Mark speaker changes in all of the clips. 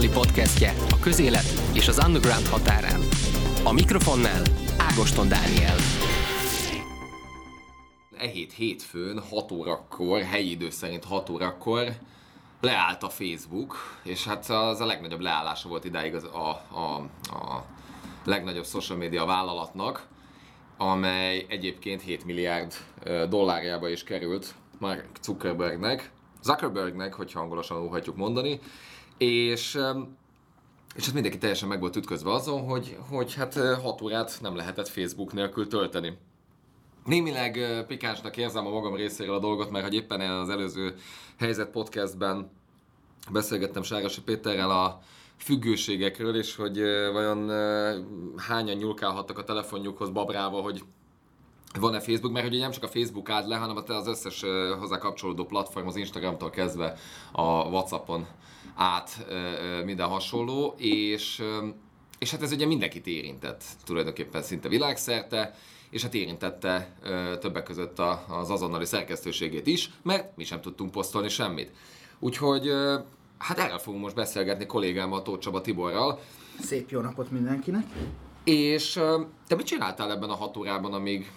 Speaker 1: azonnali podcastje a közélet és az underground határán. A mikrofonnál Ágoston Dániel.
Speaker 2: E hét hétfőn 6 órakor, helyi idő szerint 6 órakor leállt a Facebook, és hát az a legnagyobb leállása volt idáig az a, a, a legnagyobb social media vállalatnak, amely egyébként 7 milliárd dollárjába is került Mark Zuckerbergnek, Zuckerbergnek, hogyha angolosan óhatjuk mondani, és és hát mindenki teljesen meg volt ütközve azon, hogy, hogy hát 6 órát nem lehetett Facebook nélkül tölteni. Némileg pikánsnak érzem a magam részéről a dolgot, mert hogy éppen az előző helyzet podcastben beszélgettem Sárosi Péterrel a függőségekről, és hogy vajon hányan nyúlkálhattak a telefonjukhoz babrával, hogy van-e Facebook, mert ugye nem csak a Facebook állt le, hanem az összes hozzá kapcsolódó platform, az Instagramtól kezdve a Whatsappon át minden hasonló, és, és hát ez ugye mindenkit érintett tulajdonképpen szinte világszerte, és hát érintette többek között az azonnali szerkesztőségét is, mert mi sem tudtunk posztolni semmit. Úgyhogy hát erről fogunk most beszélgetni kollégámmal, Tóth Csaba Tiborral.
Speaker 3: Szép jó napot mindenkinek!
Speaker 2: És te mit csináltál ebben a hat órában, amíg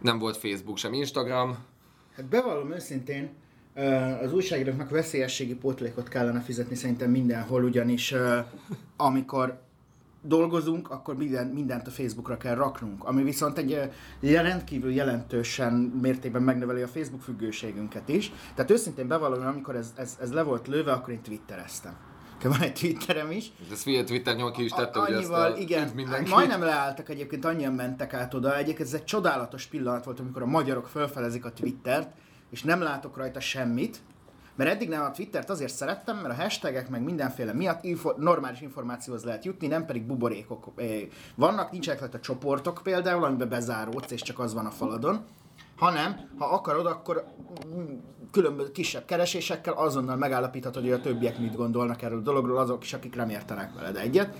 Speaker 2: nem volt Facebook, sem Instagram?
Speaker 3: Hát bevallom őszintén, az újságíróknak veszélyességi pótlékot kellene fizetni szerintem mindenhol, ugyanis amikor dolgozunk, akkor minden, mindent a Facebookra kell raknunk, ami viszont egy rendkívül jelentősen mértékben megnöveli a Facebook függőségünket is. Tehát őszintén bevallom, amikor ez, ez, ez le volt lőve, akkor én twittereztem. Van egy Twitterem is.
Speaker 2: Ez Twitter nyom ki is tette,
Speaker 3: hogy ezt a, igen, mindenki. majdnem leálltak egyébként, annyian mentek át oda. Egyébként ez egy csodálatos pillanat volt, amikor a magyarok felfelezik a Twittert, és nem látok rajta semmit, mert eddig nem a Twittert azért szerettem, mert a hashtagek meg mindenféle miatt info, normális információhoz lehet jutni, nem pedig buborékok. Vannak, nincsenek lehet a csoportok például, amiben bezáródsz, és csak az van a faladon, hanem ha akarod, akkor különböző kisebb keresésekkel azonnal megállapíthatod, hogy a többiek mit gondolnak erről a dologról, azok is, akik nem értenek veled egyet.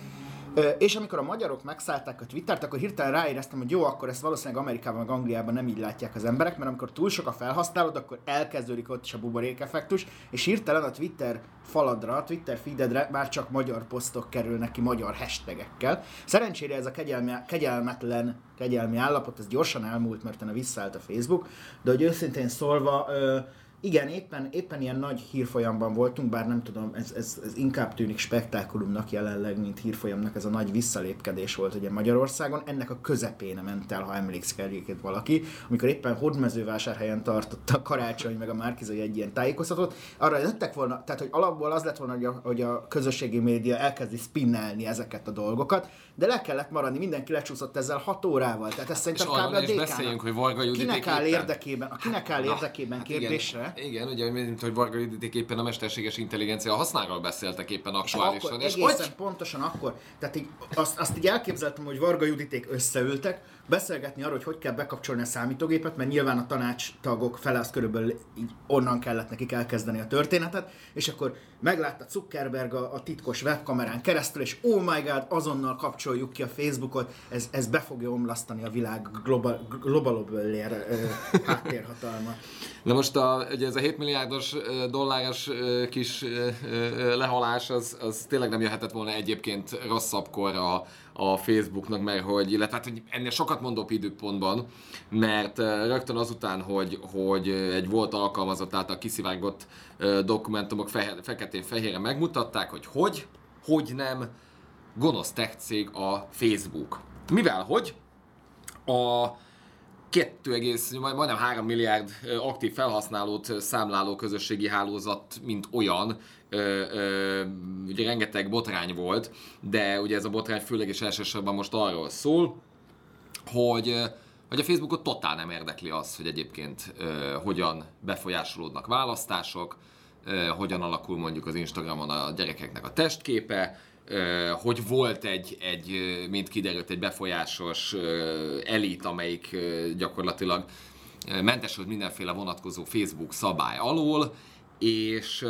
Speaker 3: És amikor a magyarok megszállták a Twittert, akkor hirtelen ráéreztem, hogy jó, akkor ezt valószínűleg Amerikában, meg Angliában nem így látják az emberek, mert amikor túl sok a felhasználód, akkor elkezdődik ott is a buborék effektus, és hirtelen a Twitter faladra, a Twitter feededre már csak magyar posztok kerülnek ki magyar hashtagekkel. Szerencsére ez a kegyelmi, kegyelmetlen kegyelmi állapot, ez gyorsan elmúlt, mert a visszaállt a Facebook, de hogy őszintén szólva, igen, éppen, éppen ilyen nagy hírfolyamban voltunk, bár nem tudom, ez, ez, ez inkább tűnik spektákulumnak jelenleg, mint hírfolyamnak, ez a nagy visszalépkedés volt ugye Magyarországon. Ennek a közepén ment el, ha emlékszik egyébként valaki, amikor éppen Hordmezővásárhelyen tartotta a karácsony meg a Márkizai egy ilyen tájékoztatót. Arra jöttek volna, tehát hogy alapból az lett volna, hogy a, hogy a közösségi média elkezdi spinnelni ezeket a dolgokat, de le kellett maradni, mindenki lecsúszott ezzel 6 órával. Tehát ezt szerintem kb. a
Speaker 2: beszéljünk, hogy Varga Judit
Speaker 3: kinek áll érdekében, kinek áll érdekében kérdésre,
Speaker 2: igen, ugye, mint hogy Varga Juditék éppen a mesterséges intelligencia hasznáról beszéltek éppen aktuálisan.
Speaker 3: Akkor, és egészen hogy? pontosan akkor. Tehát így, azt, azt így elképzeltem, hogy Varga Juditék összeültek, beszélgetni arról, hogy hogy kell bekapcsolni a számítógépet, mert nyilván a tanácstagok fele az körülbelül így onnan kellett nekik elkezdeni a történetet, és akkor meglátta Zuckerberg a, a titkos webkamerán keresztül, és oh my god, azonnal kapcsoljuk ki a Facebookot, ez, ez be fogja omlasztani a világ global, globalobb háttérhatalma.
Speaker 2: Na most a, ugye ez a 7 milliárdos dolláros kis lehalás, az, az tényleg nem jöhetett volna egyébként rosszabbkor a, a Facebooknak, mert hogy, illetve hát, hogy ennél sokat mondóbb időpontban, mert rögtön azután, hogy, hogy egy volt alkalmazott által kiszivárgott dokumentumok fehe, feketén-fehérre megmutatták, hogy hogy, hogy nem gonosz tech cég a Facebook. Mivel hogy a 2, majdnem 3 milliárd aktív felhasználót számláló közösségi hálózat, mint olyan, ö, ö, ugye rengeteg botrány volt, de ugye ez a botrány főleg és elsősorban most arról szól, hogy hogy a Facebookot totál nem érdekli az, hogy egyébként ö, hogyan befolyásolódnak választások, hogyan alakul mondjuk az Instagramon a gyerekeknek a testképe, hogy volt egy, egy, mint kiderült, egy befolyásos elit, amelyik gyakorlatilag mentesült mindenféle vonatkozó Facebook szabály alól, és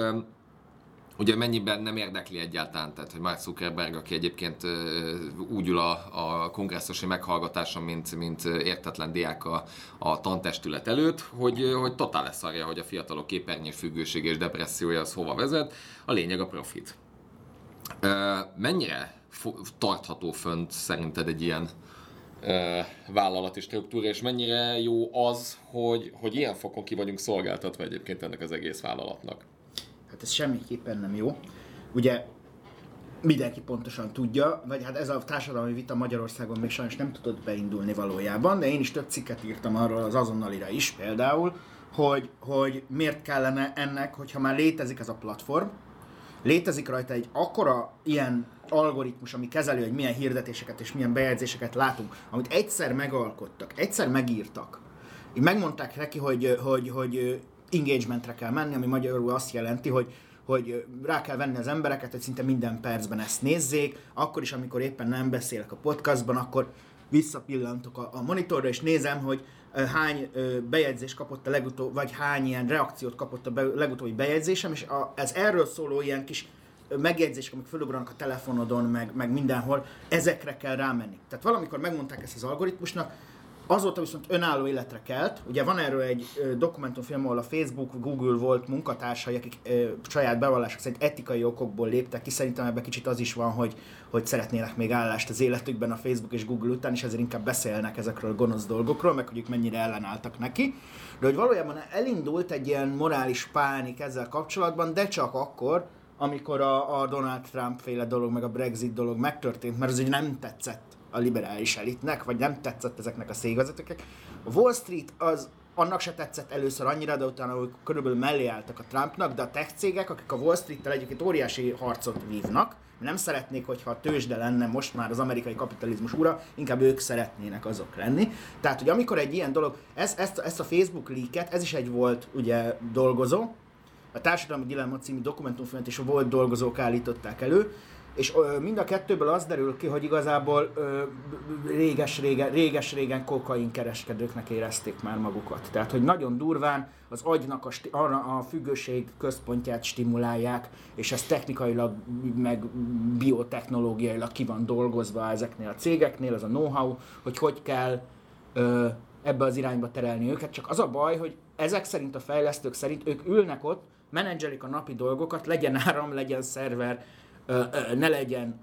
Speaker 2: ugye mennyiben nem érdekli egyáltalán, tehát hogy Mark Zuckerberg, aki egyébként úgy ül a, a kongresszusi meghallgatáson, mint, mint értetlen diák a, a tantestület előtt, hogy, hogy totál leszarja, hogy a fiatalok képernyős függőség és depressziója az hova vezet. A lényeg a profit. Mennyire tartható fönt szerinted egy ilyen vállalati struktúra, és mennyire jó az, hogy, hogy ilyen fokon ki vagyunk szolgáltatva egyébként ennek az egész vállalatnak?
Speaker 3: Hát ez semmiképpen nem jó. Ugye mindenki pontosan tudja, vagy hát ez a társadalmi vita Magyarországon még sajnos nem tudott beindulni valójában, de én is több cikket írtam arról az azonnalira is például, hogy, hogy miért kellene ennek, hogyha már létezik ez a platform, létezik rajta egy akkora ilyen algoritmus, ami kezeli, hogy milyen hirdetéseket és milyen bejegyzéseket látunk, amit egyszer megalkottak, egyszer megírtak. Így megmondták neki, hogy, hogy, hogy engagementre kell menni, ami magyarul azt jelenti, hogy hogy rá kell venni az embereket, hogy szinte minden percben ezt nézzék, akkor is, amikor éppen nem beszélek a podcastban, akkor visszapillantok a, a monitorra, és nézem, hogy hány bejegyzés kapott a legutóbb, vagy hány ilyen reakciót kapott a be, legutóbbi bejegyzésem, és a, ez erről szóló ilyen kis megjegyzések, amik fölugranak a telefonodon, meg, meg mindenhol, ezekre kell rámenni. Tehát valamikor megmondták ezt az algoritmusnak, Azóta viszont önálló életre kelt. Ugye van erről egy ö, dokumentumfilm, ahol a Facebook, Google volt munkatársai, akik ö, saját bevallások szerint etikai okokból léptek ki. Szerintem ebben kicsit az is van, hogy, hogy szeretnének még állást az életükben a Facebook és Google után, és ezért inkább beszélnek ezekről a gonosz dolgokról, meg hogy ők mennyire ellenálltak neki. De hogy valójában elindult egy ilyen morális pánik ezzel kapcsolatban, de csak akkor, amikor a, a Donald Trump féle dolog, meg a Brexit dolog megtörtént, mert az ugye nem tetszett a liberális elitnek, vagy nem tetszett ezeknek a szégvezetőknek. A Wall Street az annak se tetszett először annyira, de utána hogy körülbelül mellé álltak a Trumpnak, de a tech cégek, akik a Wall Street-tel egyébként óriási harcot vívnak, nem szeretnék, hogyha a tőzsde lenne most már az amerikai kapitalizmus ura, inkább ők szeretnének azok lenni. Tehát, hogy amikor egy ilyen dolog, ez, ezt, ezt a Facebook leaket, ez is egy volt ugye dolgozó, a Társadalmi Dilemma című dokumentumfilmet és a volt dolgozók állították elő, és mind a kettőből az derül ki, hogy igazából réges-régen, réges-régen kokain kereskedőknek érezték már magukat. Tehát, hogy nagyon durván az agynak a, sti- a függőség központját stimulálják, és ez technikailag, meg biotechnológiailag ki van dolgozva ezeknél a cégeknél, az a know-how, hogy hogy kell ö, ebbe az irányba terelni őket. Csak az a baj, hogy ezek szerint a fejlesztők szerint ők ülnek ott, menedzselik a napi dolgokat, legyen áram, legyen szerver, ne legyen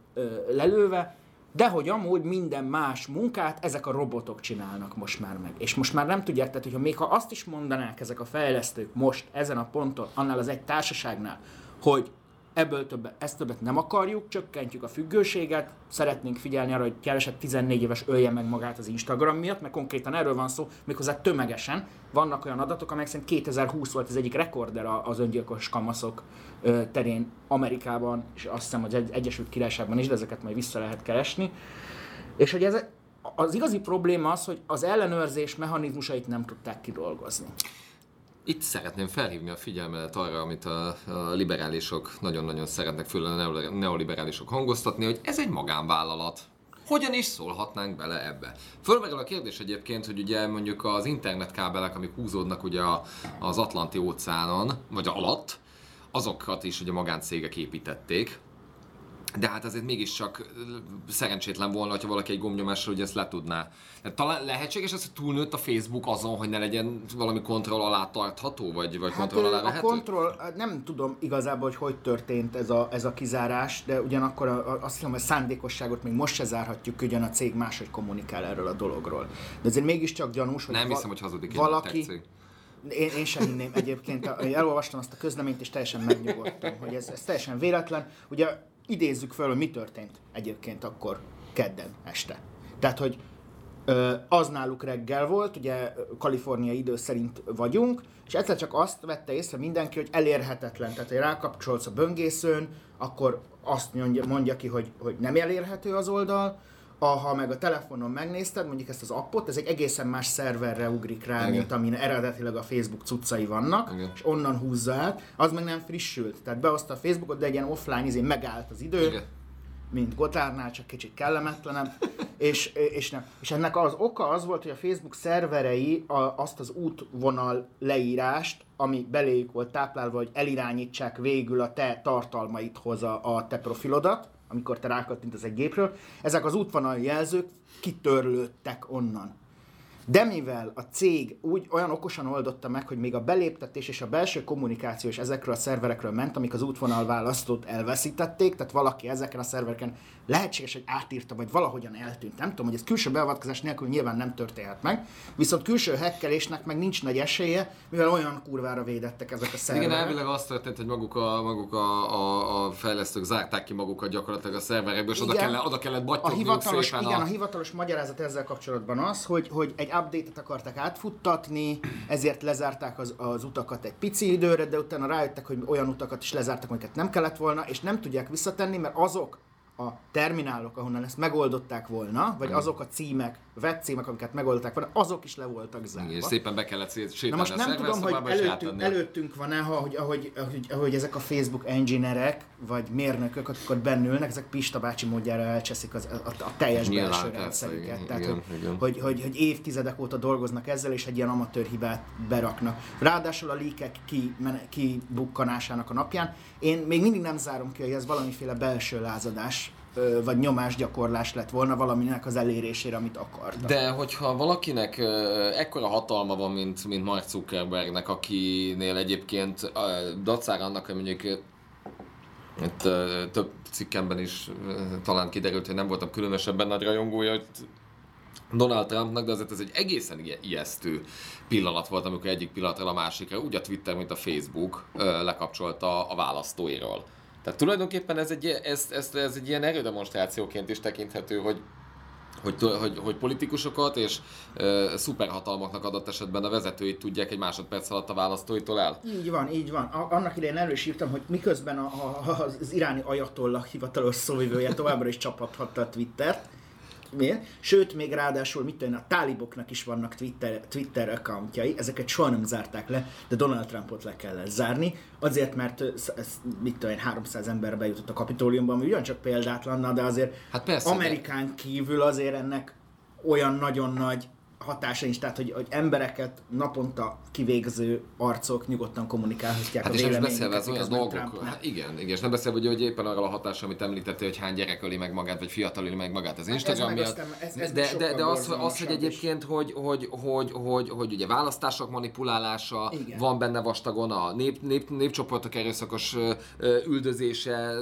Speaker 3: lelőve, de hogy amúgy minden más munkát ezek a robotok csinálnak most már meg. És most már nem tudják, tehát hogyha még ha azt is mondanák ezek a fejlesztők most ezen a ponton, annál az egy társaságnál, hogy ebből többet, ezt többet nem akarjuk, csökkentjük a függőséget, szeretnénk figyelni arra, hogy keresett 14 éves ölje meg magát az Instagram miatt, mert konkrétan erről van szó, méghozzá tömegesen. Vannak olyan adatok, amelyek szerint 2020 volt az egyik rekorder az öngyilkos kamaszok terén Amerikában, és azt hiszem, hogy Egyesült Királyságban is, de ezeket majd vissza lehet keresni. És hogy ez, az igazi probléma az, hogy az ellenőrzés mechanizmusait nem tudták kidolgozni.
Speaker 2: Itt szeretném felhívni a figyelmet arra, amit a, a liberálisok nagyon-nagyon szeretnek, főleg a neoliberálisok hangoztatni, hogy ez egy magánvállalat. Hogyan is szólhatnánk bele ebbe? Fölmerül a kérdés egyébként, hogy ugye mondjuk az internetkábelek, amik húzódnak ugye az Atlanti óceánon, vagy alatt, azokat is ugye magáncégek építették, de hát azért mégiscsak szerencsétlen volna, ha valaki egy gombnyomásra hogy ezt le tudná. De talán lehetséges az, hogy túlnőtt a Facebook azon, hogy ne legyen valami kontroll alá tartható, vagy, vagy hát kontroll alá
Speaker 3: lehető? A kontroll, nem tudom igazából, hogy hogy történt ez a, ez a kizárás, de ugyanakkor a, a, azt hiszem, hogy a szándékosságot még most se zárhatjuk, ugyan a cég máshogy kommunikál erről a dologról. De azért mégiscsak gyanús,
Speaker 2: hogy Nem hiszem, hogy hazudik
Speaker 3: valaki. Én, én sem hinném egyébként, elolvastam azt a közleményt, és teljesen megnyugodtam, hogy ez, ez teljesen véletlen. Ugye idézzük fel, hogy mi történt egyébként akkor kedden este. Tehát, hogy az náluk reggel volt, ugye Kalifornia idő szerint vagyunk, és egyszer csak azt vette észre mindenki, hogy elérhetetlen. Tehát, hogy rákapcsolsz a böngészőn, akkor azt mondja, mondja ki, hogy, hogy nem elérhető az oldal, ha meg a telefonon megnézted, mondjuk ezt az appot, ez egy egészen más szerverre ugrik rá, Igen. mint amin eredetileg a Facebook cuccai vannak, Igen. és onnan húzza át, az meg nem frissült. Tehát behozta a Facebookot, de egy ilyen offline izé megállt az idő, Igen. mint Gotárnál, csak kicsit kellemetlenebb, és, és, nem. és ennek az oka az volt, hogy a Facebook szerverei a, azt az útvonal leírást, ami beléjük volt táplálva, hogy elirányítsák végül a te tartalmaidhoz a, a te profilodat, amikor te rákattint az egy gépről, ezek az útvonal jelzők kitörlődtek onnan. De mivel a cég úgy olyan okosan oldotta meg, hogy még a beléptetés és a belső kommunikáció is ezekről a szerverekről ment, amik az útvonal választót elveszítették, tehát valaki ezeken a szervereken lehetséges, hogy átírta, vagy valahogyan eltűnt. Nem tudom, hogy ez külső beavatkozás nélkül nyilván nem történhet meg, viszont külső hekkelésnek meg nincs nagy esélye, mivel olyan kurvára védettek ezek a szerverek.
Speaker 2: Igen, elvileg azt történt, hogy maguk a, maguk a, a, a fejlesztők zárták ki magukat gyakorlatilag a szerverekből, és oda kellett, oda kellett
Speaker 3: a hivatalos, igen, a... a hivatalos magyarázat ezzel kapcsolatban az, hogy, hogy egy update-et akarták átfuttatni, ezért lezárták az, az utakat egy pici időre, de utána rájöttek, hogy olyan utakat is lezártak, amiket nem kellett volna, és nem tudják visszatenni, mert azok a terminálok, ahonnan ezt megoldották volna, vagy azok a címek, címek, amiket megoldották volna, azok is le voltak zárva. Igen,
Speaker 2: és szépen be kellett sétálni
Speaker 3: Na most nem tudom, hogy előttünk, előttünk van-e, ahogy, ahogy, ahogy, ahogy, ezek a Facebook engineerek, vagy mérnökök, akik bennülnek, ezek Pista bácsi módjára elcseszik az, a, a, a teljes Nyilván, belső rendszerüket. Igen, Tehát, igen, hogy, igen. Hogy, hogy, hogy, évtizedek óta dolgoznak ezzel, és egy ilyen amatőr hibát beraknak. Ráadásul a líkek kibukkanásának ki a napján. Én még mindig nem zárom ki, hogy ez valamiféle belső lázadás vagy nyomásgyakorlás lett volna valaminek az elérésére, amit akart.
Speaker 2: De hogyha valakinek ekkora hatalma van, mint, mint Mark Zuckerbergnek, akinél egyébként dacára annak, hogy mondjuk itt több cikkemben is talán kiderült, hogy nem voltam különösebben nagy rajongója, hogy Donald Trumpnak, de azért ez egy egészen ijesztő pillanat volt, amikor egyik pillanatra a másikra, úgy a Twitter, mint a Facebook lekapcsolta a választóiról. Tehát tulajdonképpen ez egy, ez, ez, ez egy ilyen erődemonstrációként is tekinthető, hogy hogy, hogy, hogy politikusokat és e, szuperhatalmaknak adott esetben a vezetőit tudják egy másodperc alatt a választóitól el?
Speaker 3: Így van, így van. A, annak idején elő is írtam, hogy miközben a, a, az iráni ajatollah hivatalos szóvivője továbbra is csaphathatta a Twittert, Miért? Sőt, még ráadásul, mit tudom, a táliboknak is vannak Twitter, Twitter accountjai, ezeket soha nem zárták le, de Donald Trumpot le kellett zárni, azért, mert ez, mit tudom, 300 ember bejutott a kapitóliumba, ami ugyancsak példátlan, de azért hát persze, Amerikán de... kívül azért ennek olyan nagyon nagy hatása is, tehát hogy, hogy embereket naponta kivégző arcok nyugodtan kommunikálhatják
Speaker 2: hát a és nem beszélve az olyan dolgok, hát igen, igen, és nem beszélve, hogy, hogy éppen arra a hatása, amit említettél, hogy hány gyerek öli meg magát, vagy fiatal öli meg magát az Instagram hát miatt. Ez, ez de, de, de az, az, hogy egyébként, hogy, hogy, hogy, hogy, hogy ugye választások manipulálása, igen. van benne vastagon a nép, nép, népcsoportok erőszakos üldözése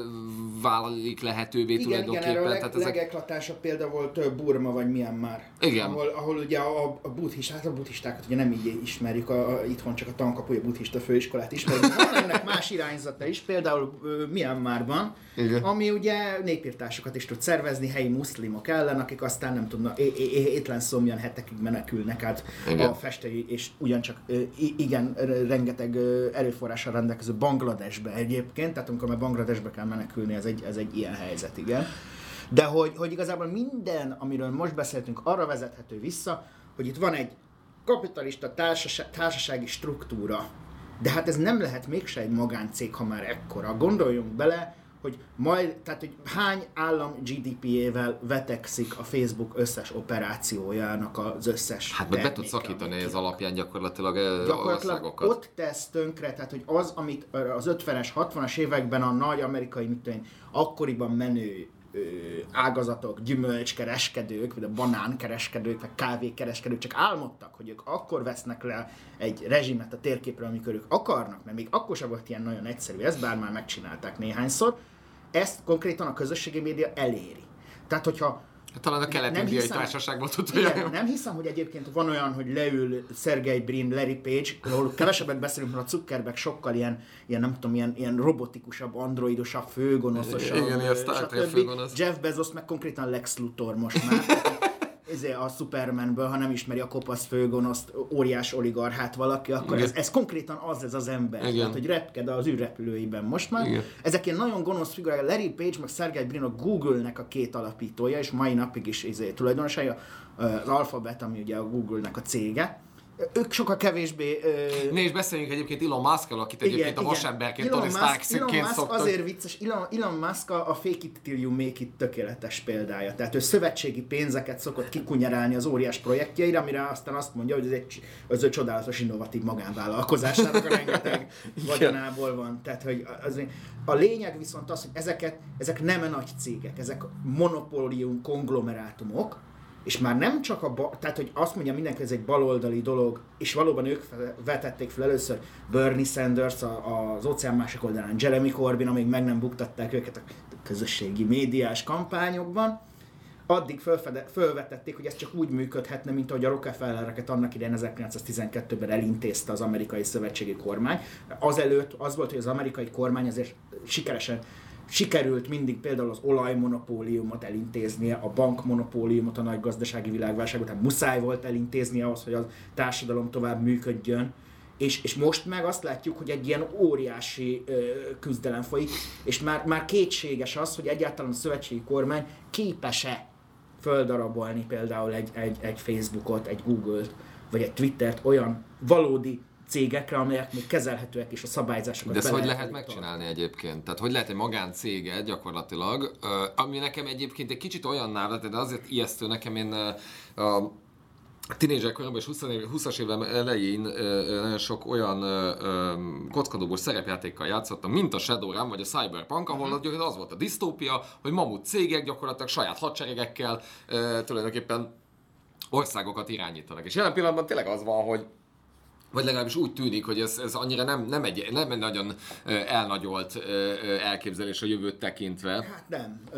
Speaker 2: válik lehetővé igen, tulajdonképpen. Igen, erről
Speaker 3: leg, ezek... legeklatásabb példa volt Burma vagy már. Igen. Ahol, ahol ugye a, a buddhist, hát a buddhistákat ugye nem így ismerjük, a, a, itthon csak a tankapuja buddhista főiskolát ismerjük. Van ennek más irányzata is, például Myanmarban, Igen. ami ugye népírtásokat is tud szervezni helyi muszlimok ellen, akik aztán nem tudnak, é- é- étlen szomjan hetekig menekülnek át Igen. a festei, és ugyancsak igen, rengeteg erőforrással rendelkező Bangladesbe egyébként, tehát amikor már Bangladesbe kell menekülni, ez egy, ez egy ilyen helyzet, igen. De hogy, hogy igazából minden, amiről most beszéltünk, arra vezethető vissza, hogy itt van egy kapitalista társaság, társasági struktúra, de hát ez nem lehet mégse egy magáncég, ha már ekkora. Gondoljunk bele, hogy majd, tehát hogy hány állam GDP-ével vetekszik a Facebook összes operációjának az összes
Speaker 2: Hát be tud szakítani ez alapján gyakorlatilag,
Speaker 3: gyakorlatilag országokat. ott tesz tönkre, tehát hogy az, amit az 50-es, 60-as években a nagy amerikai, mit tudom én, akkoriban menő ágazatok, gyümölcskereskedők, vagy a banánkereskedők, vagy kávékereskedők csak álmodtak, hogy ők akkor vesznek le egy rezsimet a térképről, amikor ők akarnak, mert még akkor sem volt ilyen nagyon egyszerű ez, bár már megcsinálták néhányszor, ezt konkrétan a közösségi média eléri. Tehát, hogyha
Speaker 2: talán a kelet-indiai társaságban tudja.
Speaker 3: Igen, nem hiszem, hogy egyébként van olyan, hogy leül Sergey Brin, Larry Page, ahol kevesebbet beszélünk, mert a Zuckerberg sokkal ilyen, ilyen nem tudom, ilyen, ilyen robotikusabb, androidosabb, főgonoszosabb.
Speaker 2: Igen, ilyen Star Trek főgonosz.
Speaker 3: Jeff Bezos meg konkrétan Lex Luthor most már. Izé, a Supermanből, ha nem ismeri a kopasz főgonoszt, óriás oligarchát valaki, akkor ez, ez, konkrétan az ez az ember. Igen. Tehát, hogy repked az űrrepülőiben most már. Igen. Ezek ilyen nagyon gonosz figurák. Larry Page meg Sergey Brin a Google-nek a két alapítója, és mai napig is izé, tulajdonosai, az Alphabet, ami ugye a Google-nek a cége ők sokkal kevésbé...
Speaker 2: Uh... Ne is beszéljünk egyébként Elon musk akit igen, egyébként igen. a vasemberként Tony Stark-ként
Speaker 3: szoktak. azért vicces, Elon, Elon Musk a fake it till you make it tökéletes példája. Tehát ő szövetségi pénzeket szokott kikunyerálni az óriás projektjeire, amire aztán azt mondja, hogy ez egy az ő csodálatos innovatív magánvállalkozásának rengeteg vagyonából van. Tehát, hogy az, a lényeg viszont az, hogy ezeket, ezek nem nagy cégek, ezek monopólium konglomerátumok, és már nem csak a, ba- tehát hogy azt mondja mindenki, ez egy baloldali dolog, és valóban ők vetették fel először Bernie Sanders a, az óceán másik oldalán, Jeremy Corbyn, amíg meg nem buktatták őket a közösségi médiás kampányokban, addig fölfede, fölvetették, hogy ez csak úgy működhetne, mint ahogy a Rockefellereket annak idején 1912-ben elintézte az amerikai szövetségi kormány. Azelőtt az volt, hogy az amerikai kormány azért sikeresen sikerült mindig például az olajmonopóliumot elintéznie, a bankmonopóliumot a nagy gazdasági világválság után muszáj volt elintéznie ahhoz, hogy a társadalom tovább működjön. És, és most meg azt látjuk, hogy egy ilyen óriási ö, küzdelem folyik, és már, már kétséges az, hogy egyáltalán a szövetségi kormány képes-e földarabolni például egy, egy, egy Facebookot, egy Google-t, vagy egy Twittert olyan valódi cégekre, amelyek még kezelhetőek és a szabályzásokat
Speaker 2: De ezt hogy lehet megcsinálni egyébként? Tehát hogy lehet egy magáncéget gyakorlatilag, ami nekem egyébként egy kicsit olyanná lett, de azért ijesztő nekem én a tínézser koromban és 20 év- 20-as évem elején nagyon sok olyan kockadobós szerepjátékkal játszottam, mint a Shadowrun vagy a Cyberpunk, ahol uh-huh. az volt a disztópia, hogy mamut cégek gyakorlatilag saját hadseregekkel tulajdonképpen országokat irányítanak. És jelen pillanatban tényleg az van, hogy vagy legalábbis úgy tűnik, hogy ez, ez annyira nem, nem, egy, nem egy nagyon elnagyolt elképzelés a jövőt tekintve.
Speaker 3: Hát nem.